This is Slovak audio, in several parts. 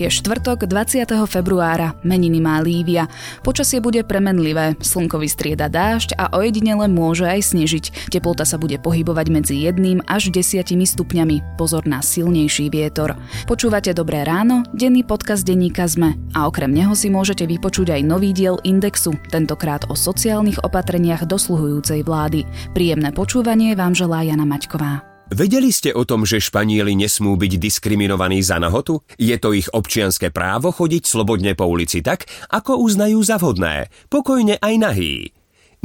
Je štvrtok 20. februára, meniny má Lívia. Počasie bude premenlivé, slnko vystrieda dážď a ojedinele môže aj snežiť. Teplota sa bude pohybovať medzi 1 až 10 stupňami. Pozor na silnejší vietor. Počúvate Dobré ráno, denný podcast denníka ZME a okrem neho si môžete vypočuť aj nový diel Indexu, tentokrát o sociálnych opatreniach dosluhujúcej vlády. Príjemné počúvanie vám želá Jana Maťková. Vedeli ste o tom, že Španieli nesmú byť diskriminovaní za nahotu? Je to ich občianské právo chodiť slobodne po ulici tak, ako uznajú za vhodné, pokojne aj nahý.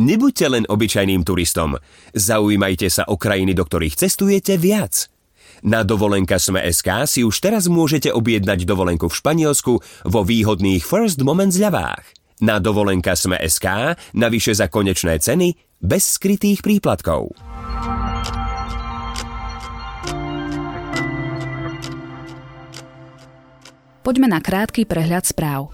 Nebuďte len obyčajným turistom. Zaujímajte sa o krajiny, do ktorých cestujete viac. Na dovolenka Sme.sk si už teraz môžete objednať dovolenku v Španielsku vo výhodných First Moment zľavách. Na dovolenka Sme.sk navyše za konečné ceny bez skrytých príplatkov. Poďme na krátky prehľad správ.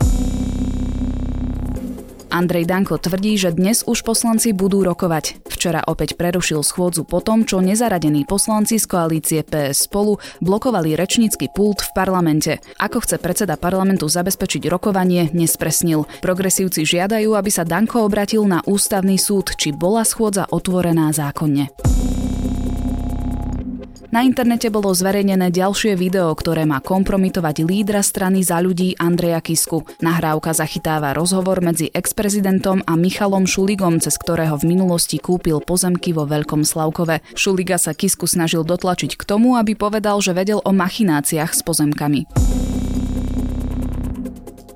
Andrej Danko tvrdí, že dnes už poslanci budú rokovať. Včera opäť prerušil schôdzu po tom, čo nezaradení poslanci z koalície PS spolu blokovali rečnícky pult v parlamente. Ako chce predseda parlamentu zabezpečiť rokovanie, nespresnil. Progresívci žiadajú, aby sa Danko obratil na ústavný súd, či bola schôdza otvorená zákonne. Na internete bolo zverejnené ďalšie video, ktoré má kompromitovať lídra strany za ľudí Andreja Kisku. Nahrávka zachytáva rozhovor medzi ex-prezidentom a Michalom Šuligom, cez ktorého v minulosti kúpil pozemky vo Veľkom Slavkove. Šuliga sa Kisku snažil dotlačiť k tomu, aby povedal, že vedel o machináciách s pozemkami.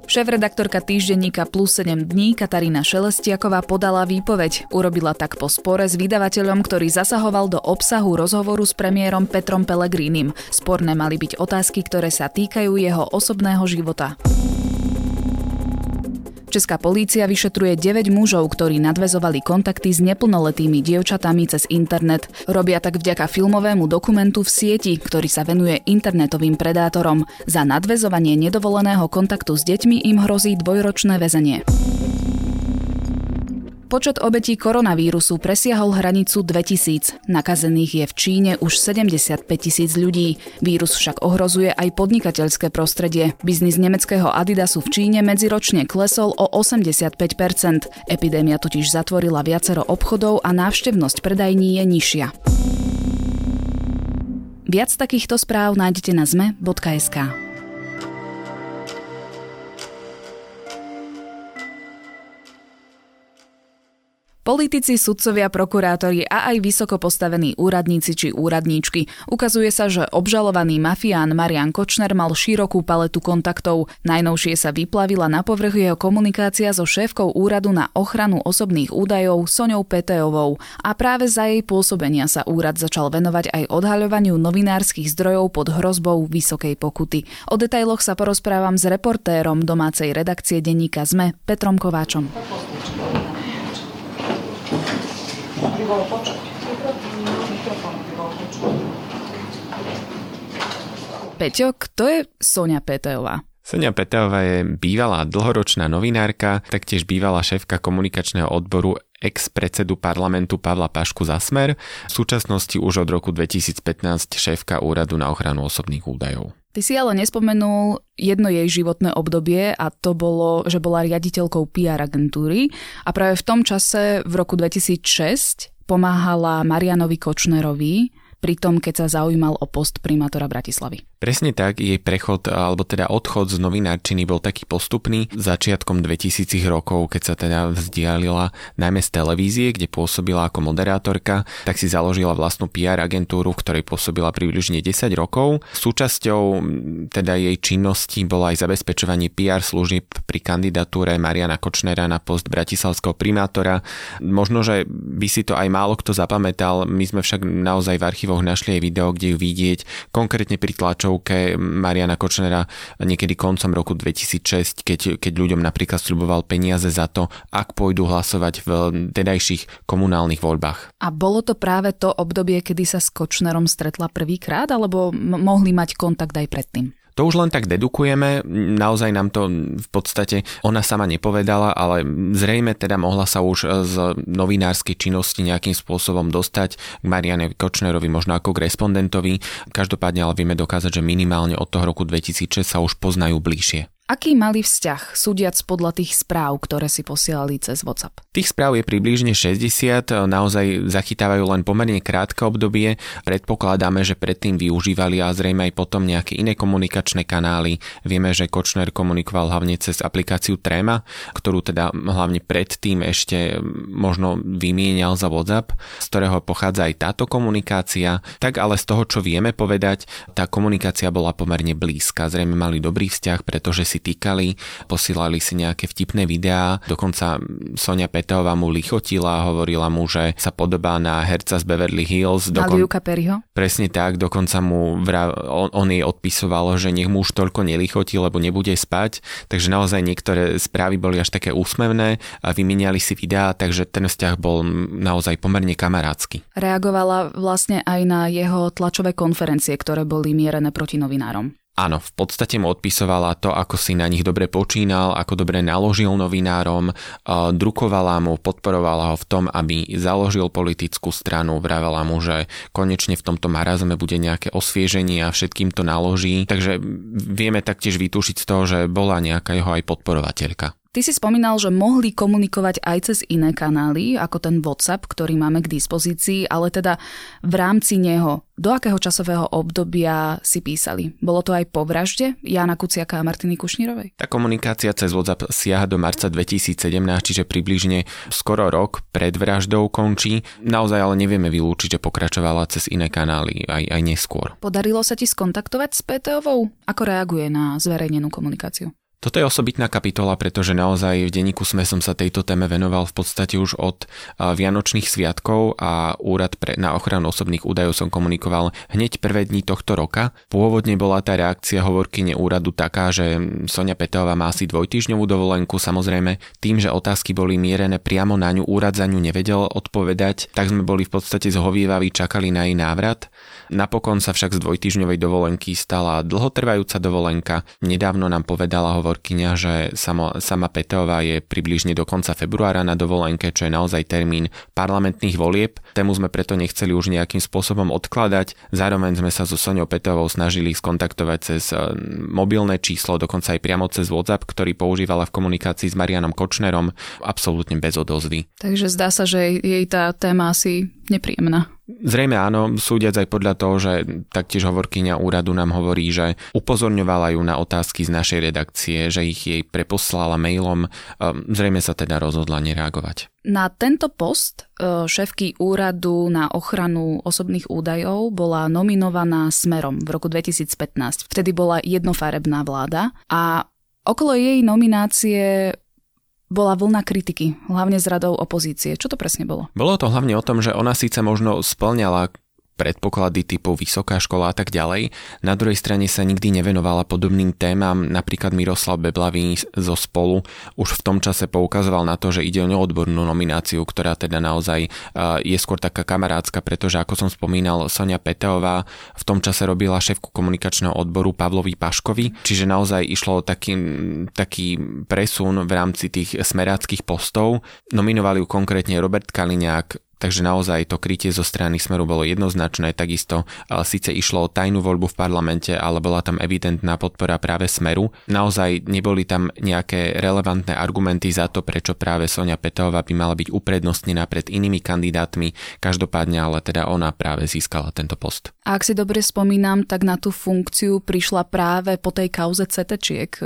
Šéf-redaktorka týždenníka Plus 7 dní Katarína Šelestiaková podala výpoveď. Urobila tak po spore s vydavateľom, ktorý zasahoval do obsahu rozhovoru s premiérom Petrom Pelegrínim. Sporné mali byť otázky, ktoré sa týkajú jeho osobného života. Česká polícia vyšetruje 9 mužov, ktorí nadvezovali kontakty s neplnoletými dievčatami cez internet. Robia tak vďaka filmovému dokumentu v sieti, ktorý sa venuje internetovým predátorom. Za nadvezovanie nedovoleného kontaktu s deťmi im hrozí dvojročné väzenie. Počet obetí koronavírusu presiahol hranicu 2000. Nakazených je v Číne už 75 tisíc ľudí. Vírus však ohrozuje aj podnikateľské prostredie. Biznis nemeckého Adidasu v Číne medziročne klesol o 85%. Epidémia totiž zatvorila viacero obchodov a návštevnosť predajní je nižšia. Viac takýchto správ nájdete na zme.sk. Politici, sudcovia, prokurátori a aj vysoko postavení úradníci či úradníčky. Ukazuje sa, že obžalovaný mafián Marian Kočner mal širokú paletu kontaktov. Najnovšie sa vyplavila na povrch jeho komunikácia so šéfkou úradu na ochranu osobných údajov Soňou Peteovou. A práve za jej pôsobenia sa úrad začal venovať aj odhaľovaniu novinárskych zdrojov pod hrozbou vysokej pokuty. O detailoch sa porozprávam s reportérom domácej redakcie denníka ZME Petrom Kováčom bolo počuť. Peťo, kto je Sonia Peteová? Sonia Peteová je bývalá dlhoročná novinárka, taktiež bývalá šéfka komunikačného odboru ex-predsedu parlamentu Pavla Pašku za smer, v súčasnosti už od roku 2015 šéfka úradu na ochranu osobných údajov. Ty si ale nespomenul jedno jej životné obdobie a to bolo, že bola riaditeľkou PR agentúry a práve v tom čase v roku 2006 pomáhala Marianovi Kočnerovi pri tom, keď sa zaujímal o post primátora Bratislavy. Presne tak, jej prechod, alebo teda odchod z novinárčiny bol taký postupný začiatkom 2000 rokov, keď sa teda vzdialila najmä z televízie, kde pôsobila ako moderátorka, tak si založila vlastnú PR agentúru, v ktorej pôsobila približne 10 rokov. Súčasťou teda jej činnosti bolo aj zabezpečovanie PR služieb pri kandidatúre Mariana Kočnera na post bratislavského primátora. Možno, že by si to aj málo kto zapamätal, my sme však naozaj v archívoch našli aj video, kde ju vidieť konkrétne pri tlačov tlačovke Mariana Kočnera niekedy koncom roku 2006, keď, keď ľuďom napríklad sľuboval peniaze za to, ak pôjdu hlasovať v tedajších komunálnych voľbách. A bolo to práve to obdobie, kedy sa s Kočnerom stretla prvýkrát, alebo m- mohli mať kontakt aj predtým? To už len tak dedukujeme, naozaj nám to v podstate ona sama nepovedala, ale zrejme teda mohla sa už z novinárskej činnosti nejakým spôsobom dostať k Mariane Kočnerovi, možno ako k respondentovi. Každopádne ale vieme dokázať, že minimálne od toho roku 2006 sa už poznajú bližšie. Aký mali vzťah, súdiac podľa tých správ, ktoré si posielali cez WhatsApp? Tých správ je približne 60, naozaj zachytávajú len pomerne krátke obdobie. Predpokladáme, že predtým využívali a zrejme aj potom nejaké iné komunikačné kanály. Vieme, že Kočner komunikoval hlavne cez aplikáciu Trema, ktorú teda hlavne predtým ešte možno vymienial za WhatsApp, z ktorého pochádza aj táto komunikácia. Tak ale z toho, čo vieme povedať, tá komunikácia bola pomerne blízka. Zrejme mali dobrý vzťah, pretože si si týkali, posílali si nejaké vtipné videá, dokonca Sonia Petová mu lichotila, hovorila mu, že sa podobá na herca z Beverly Hills. Dokon... Luka Perryho? Presne tak, dokonca mu vra... on, on jej odpisoval, že nech mu už toľko nelichotí, lebo nebude spať, takže naozaj niektoré správy boli až také úsmevné a vymeniali si videá, takže ten vzťah bol naozaj pomerne kamarádsky. Reagovala vlastne aj na jeho tlačové konferencie, ktoré boli mierené proti novinárom. Áno, v podstate mu odpisovala to, ako si na nich dobre počínal, ako dobre naložil novinárom, drukovala mu, podporovala ho v tom, aby založil politickú stranu, vravela mu, že konečne v tomto marazme bude nejaké osvieženie a všetkým to naloží. Takže vieme taktiež vytúšiť z toho, že bola nejaká jeho aj podporovateľka. Ty si spomínal, že mohli komunikovať aj cez iné kanály, ako ten WhatsApp, ktorý máme k dispozícii, ale teda v rámci neho, do akého časového obdobia si písali? Bolo to aj po vražde Jana Kuciaka a Martiny Kušnírovej? Tá komunikácia cez WhatsApp siaha do marca 2017, čiže približne skoro rok pred vraždou končí. Naozaj ale nevieme vylúčiť, že pokračovala cez iné kanály aj, aj neskôr. Podarilo sa ti skontaktovať s PTOvou? Ako reaguje na zverejnenú komunikáciu? Toto je osobitná kapitola, pretože naozaj v denníku SME som sa tejto téme venoval v podstate už od Vianočných sviatkov a úrad pre, na ochranu osobných údajov som komunikoval hneď prvé dni tohto roka. Pôvodne bola tá reakcia hovorkyne úradu taká, že Sonia Petová má asi dvojtýždňovú dovolenku, samozrejme tým, že otázky boli mierené priamo na ňu, úrad za ňu nevedel odpovedať, tak sme boli v podstate zhovievaví, čakali na jej návrat. Napokon sa však z dvojtýždňovej dovolenky stala dlhotrvajúca dovolenka. Nedávno nám povedala hovorkyňa, že sama, sama Petová je približne do konca februára na dovolenke, čo je naozaj termín parlamentných volieb. Tému sme preto nechceli už nejakým spôsobom odkladať. Zároveň sme sa so Soňou Petovou snažili skontaktovať cez e, mobilné číslo, dokonca aj priamo cez WhatsApp, ktorý používala v komunikácii s Marianom Kočnerom, absolútne bez odozvy. Takže zdá sa, že jej tá téma asi nepríjemná. Zrejme áno, súdiac aj podľa toho, že taktiež hovorkyňa úradu nám hovorí, že upozorňovala ju na otázky z našej redakcie, že ich jej preposlala mailom, ehm, zrejme sa teda rozhodla nereagovať. Na tento post e, šéfky úradu na ochranu osobných údajov bola nominovaná Smerom v roku 2015. Vtedy bola jednofarebná vláda a okolo jej nominácie bola vlna kritiky, hlavne z radou opozície. Čo to presne bolo? Bolo to hlavne o tom, že ona síce možno splňala predpoklady typu vysoká škola a tak ďalej. Na druhej strane sa nikdy nevenovala podobným témam, napríklad Miroslav Beblavý zo spolu už v tom čase poukazoval na to, že ide o neodbornú nomináciu, ktorá teda naozaj je skôr taká kamarádska, pretože ako som spomínal, Sonia Peteová v tom čase robila šéfku komunikačného odboru Pavlovi Paškovi, čiže naozaj išlo o taký, taký presun v rámci tých smeráckých postov. Nominovali ju konkrétne Robert Kaliňák, Takže naozaj to krytie zo strany Smeru bolo jednoznačné, takisto síce išlo o tajnú voľbu v parlamente, ale bola tam evidentná podpora práve Smeru. Naozaj neboli tam nejaké relevantné argumenty za to, prečo práve Sonia Petová by mala byť uprednostnená pred inými kandidátmi, každopádne ale teda ona práve získala tento post. A ak si dobre spomínam, tak na tú funkciu prišla práve po tej kauze CT,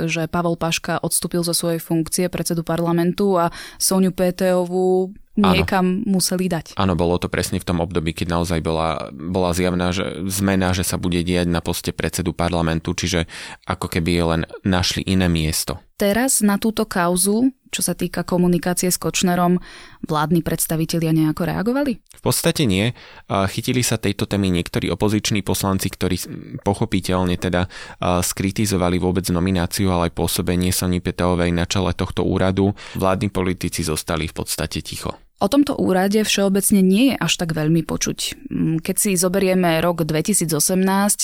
že Pavel Paška odstúpil zo svojej funkcie predsedu parlamentu a Soniu Peteovú niekam Áno. museli dať. Áno, bolo to presne v tom období, keď naozaj bola, bola zjavná že zmena, že sa bude diať na poste predsedu parlamentu, čiže ako keby len našli iné miesto. Teraz na túto kauzu, čo sa týka komunikácie s Kočnerom, vládni predstavitelia nejako reagovali? V podstate nie. Chytili sa tejto témy niektorí opoziční poslanci, ktorí pochopiteľne teda skritizovali vôbec nomináciu, ale aj pôsobenie Soni Peteovej na čele tohto úradu. Vládni politici zostali v podstate ticho. O tomto úrade všeobecne nie je až tak veľmi počuť. Mm, keď si zoberieme rok 2018,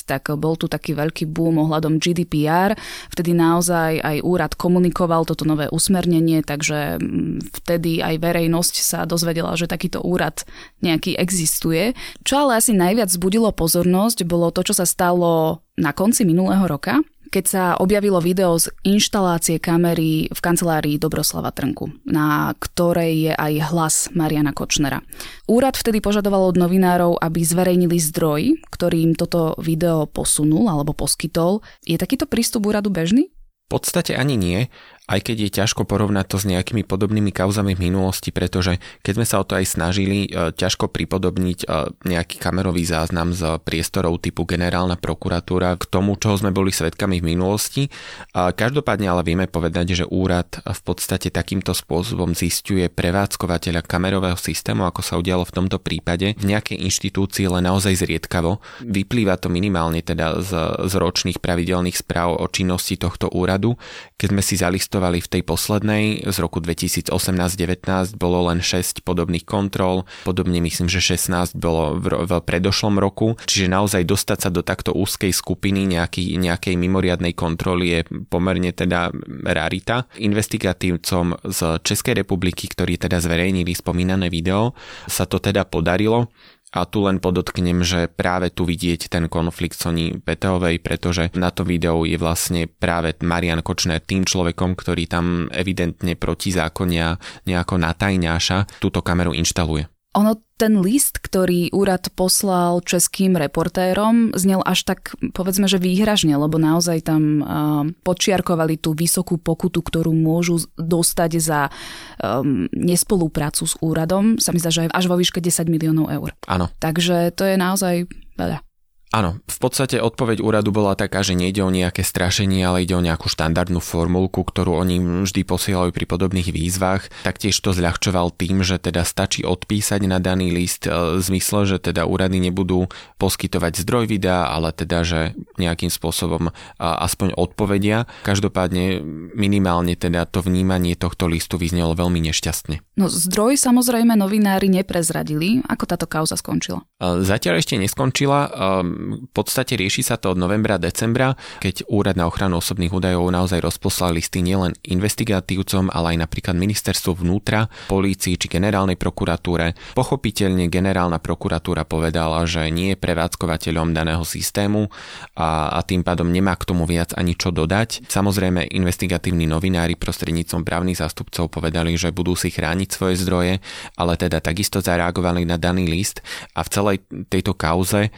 tak bol tu taký veľký boom ohľadom GDPR. Vtedy naozaj aj úrad komunikoval toto nové usmernenie, takže mm, vtedy aj verejnosť sa dozvedela, že takýto úrad nejaký existuje. Čo ale asi najviac zbudilo pozornosť, bolo to, čo sa stalo na konci minulého roka, keď sa objavilo video z inštalácie kamery v kancelárii Dobroslava Trnku, na ktorej je aj hlas Mariana Kočnera. Úrad vtedy požadoval od novinárov, aby zverejnili zdroj, ktorý im toto video posunul alebo poskytol. Je takýto prístup úradu bežný? V podstate ani nie aj keď je ťažko porovnať to s nejakými podobnými kauzami v minulosti, pretože keď sme sa o to aj snažili, e, ťažko pripodobniť e, nejaký kamerový záznam z priestorov typu generálna prokuratúra k tomu, čoho sme boli svetkami v minulosti. Každopádne ale vieme povedať, že úrad v podstate takýmto spôsobom zistuje prevádzkovateľa kamerového systému, ako sa udialo v tomto prípade, v nejakej inštitúcii len naozaj zriedkavo. Vyplýva to minimálne teda z, z ročných pravidelných správ o činnosti tohto úradu. Keď sme si zalistovali testovali v tej poslednej. Z roku 2018-19 bolo len 6 podobných kontrol, podobne myslím, že 16 bolo v, v predošlom roku, čiže naozaj dostať sa do takto úzkej skupiny nejaký, nejakej mimoriadnej kontroly je pomerne teda rarita. Investigatívcom z Českej republiky, ktorí teda zverejnili spomínané video, sa to teda podarilo a tu len podotknem, že práve tu vidieť ten konflikt Sony Peteovej, pretože na to videu je vlastne práve Marian Kočner tým človekom, ktorý tam evidentne proti zákonia nejako natajňáša túto kameru inštaluje. Ono ten list, ktorý úrad poslal českým reportérom, znel až tak, povedzme, že výhražne, lebo naozaj tam uh, počiarkovali tú vysokú pokutu, ktorú môžu dostať za um, nespoluprácu s úradom. Sa mi zdá, že až vo výške 10 miliónov eur. Áno. Takže to je naozaj veľa. Áno, v podstate odpoveď úradu bola taká, že nejde o nejaké strašenie, ale ide o nejakú štandardnú formulku, ktorú oni vždy posielajú pri podobných výzvach. Taktiež to zľahčoval tým, že teda stačí odpísať na daný list e, v zmysle, že teda úrady nebudú poskytovať zdroj videa, ale teda, že nejakým spôsobom aspoň odpovedia. Každopádne minimálne teda to vnímanie tohto listu vyznelo veľmi nešťastne. No zdroj samozrejme novinári neprezradili. Ako táto kauza skončila? E, zatiaľ ešte neskončila v podstate rieši sa to od novembra, decembra, keď Úrad na ochranu osobných údajov naozaj rozposlal listy nielen investigatívcom, ale aj napríklad ministerstvu vnútra, polícii či generálnej prokuratúre. Pochopiteľne generálna prokuratúra povedala, že nie je prevádzkovateľom daného systému a, a tým pádom nemá k tomu viac ani čo dodať. Samozrejme, investigatívni novinári prostredníctvom právnych zástupcov povedali, že budú si chrániť svoje zdroje, ale teda takisto zareagovali na daný list a v celej tejto kauze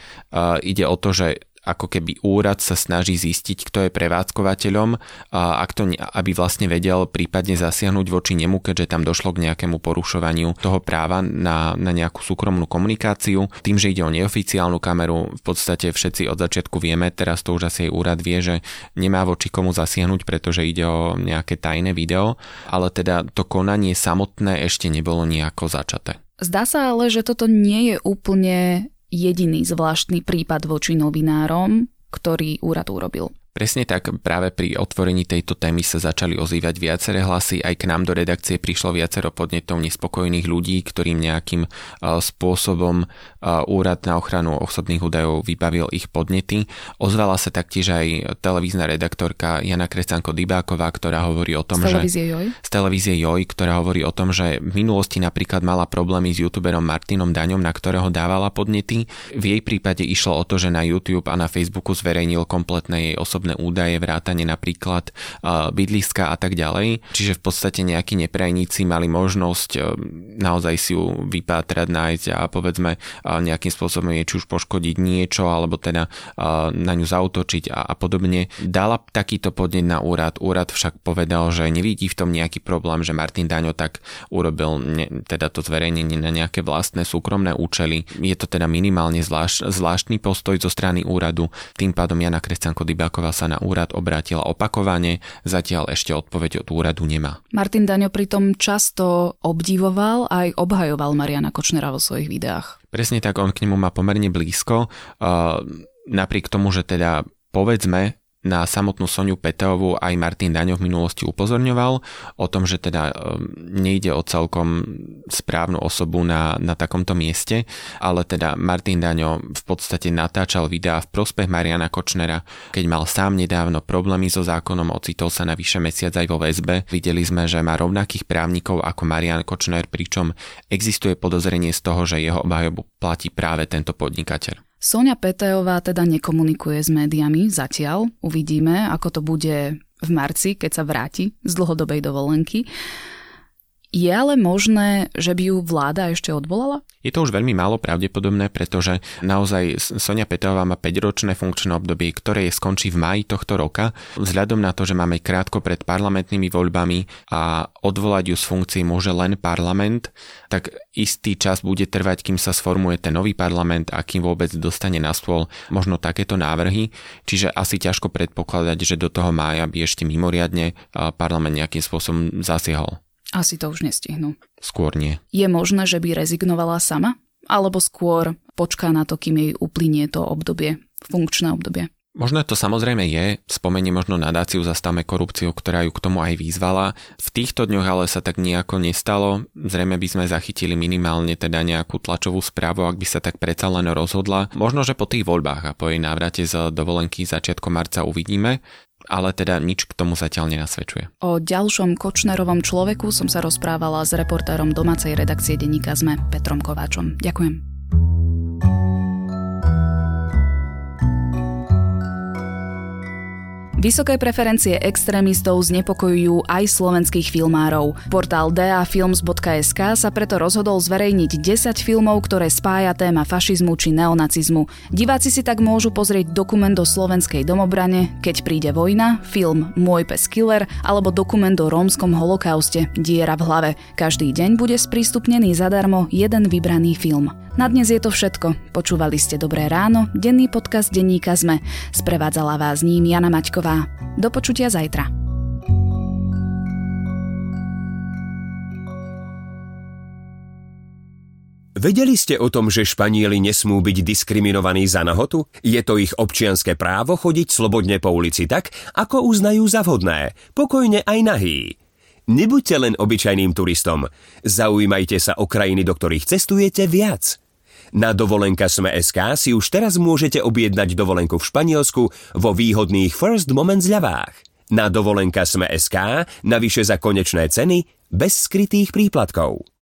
ide o to, že ako keby úrad sa snaží zistiť, kto je prevádzkovateľom, a ak to, aby vlastne vedel prípadne zasiahnuť voči nemu, keďže tam došlo k nejakému porušovaniu toho práva na, na nejakú súkromnú komunikáciu. Tým, že ide o neoficiálnu kameru, v podstate všetci od začiatku vieme, teraz to už asi aj úrad vie, že nemá voči komu zasiahnuť, pretože ide o nejaké tajné video, ale teda to konanie samotné ešte nebolo nejako začaté. Zdá sa ale, že toto nie je úplne jediný zvláštny prípad voči novinárom, ktorý úrad urobil. Presne tak, práve pri otvorení tejto témy sa začali ozývať viaceré hlasy, aj k nám do redakcie prišlo viacero podnetov nespokojných ľudí, ktorým nejakým spôsobom úrad na ochranu osobných údajov vybavil ich podnety. Ozvala sa taktiež aj televízna redaktorka Jana Krecanko Dybáková, ktorá hovorí o tom, z televízie že... Joj? Z televízie Joj, ktorá hovorí o tom, že v minulosti napríklad mala problémy s youtuberom Martinom Daňom, na ktorého dávala podnety. V jej prípade išlo o to, že na YouTube a na Facebooku zverejnil kompletné jej osobné osobné údaje, vrátane napríklad bydliska a tak ďalej. Čiže v podstate nejakí neprajníci mali možnosť e, naozaj si ju vypátrať, nájsť a povedzme nejakým spôsobom je či už poškodiť niečo, alebo teda na ňu zautočiť a, a podobne. Dala takýto podnet na úrad. Úrad však povedal, že nevidí v tom nejaký problém, že Martin Daňo tak urobil ne, teda to zverejnenie na nejaké vlastné súkromné účely. Je to teda minimálne zvlášť, zvláštny postoj zo strany úradu. Tým pádom Jana Kresťanko Dybáková sa na úrad obrátila opakovane, zatiaľ ešte odpoveď od úradu nemá. Martin Daňo pritom často obdivoval aj obhajoval Mariana Kočnera vo svojich videách. Presne tak, on k nemu má pomerne blízko. Napriek tomu, že teda povedzme, na samotnú Soniu Peteovú aj Martin Daňo v minulosti upozorňoval o tom, že teda ehm, nejde o celkom správnu osobu na, na takomto mieste, ale teda Martin Daňo v podstate natáčal videá v prospech Mariana Kočnera, keď mal sám nedávno problémy so zákonom, ocitol sa na vyše mesiac aj vo väzbe. Videli sme, že má rovnakých právnikov ako Marian Kočner, pričom existuje podozrenie z toho, že jeho obhajobu platí práve tento podnikateľ. Sonia Peteová teda nekomunikuje s médiami zatiaľ. Uvidíme, ako to bude v marci, keď sa vráti z dlhodobej dovolenky. Je ale možné, že by ju vláda ešte odvolala? Je to už veľmi málo pravdepodobné, pretože naozaj Sonia Petrová má 5-ročné funkčné obdobie, ktoré je skončí v maji tohto roka. Vzhľadom na to, že máme krátko pred parlamentnými voľbami a odvolať ju z funkcií môže len parlament, tak istý čas bude trvať, kým sa sformuje ten nový parlament a kým vôbec dostane na stôl možno takéto návrhy. Čiže asi ťažko predpokladať, že do toho mája by ešte mimoriadne parlament nejakým spôsobom zasiahol. Asi to už nestihnú. Skôr nie. Je možné, že by rezignovala sama? Alebo skôr počká na to, kým jej uplynie to obdobie, funkčné obdobie? Možno to samozrejme je, spomenie možno nadáciu Zastavme korupciu, ktorá ju k tomu aj výzvala. V týchto dňoch ale sa tak nejako nestalo. Zrejme by sme zachytili minimálne teda nejakú tlačovú správu, ak by sa tak predsa len rozhodla. Možno, že po tých voľbách a po jej návrate z dovolenky začiatkom marca uvidíme ale teda nič k tomu zatiaľ nenasvedčuje. O ďalšom Kočnerovom človeku som sa rozprávala s reportérom domácej redakcie denníka ZME Petrom Kováčom. Ďakujem. Vysoké preferencie extrémistov znepokojujú aj slovenských filmárov. Portál dafilms.sk sa preto rozhodol zverejniť 10 filmov, ktoré spája téma fašizmu či neonacizmu. Diváci si tak môžu pozrieť dokument o slovenskej domobrane, keď príde vojna, film Môj pes killer alebo dokument o rómskom holokauste Diera v hlave. Každý deň bude sprístupnený zadarmo jeden vybraný film. Na dnes je to všetko. Počúvali ste Dobré ráno, denný podcast denníka ZME. Sprevádzala vás ním Jana Maťková. Do počutia zajtra. Vedeli ste o tom, že Španieli nesmú byť diskriminovaní za nahotu? Je to ich občianské právo chodiť slobodne po ulici tak, ako uznajú za vhodné, pokojne aj nahý. Nebuďte len obyčajným turistom. Zaujímajte sa o krajiny, do ktorých cestujete viac. Na dovolenka Sme.sk si už teraz môžete objednať dovolenku v Španielsku vo výhodných First Moment zľavách. Na dovolenka Sme.sk navyše za konečné ceny bez skrytých príplatkov.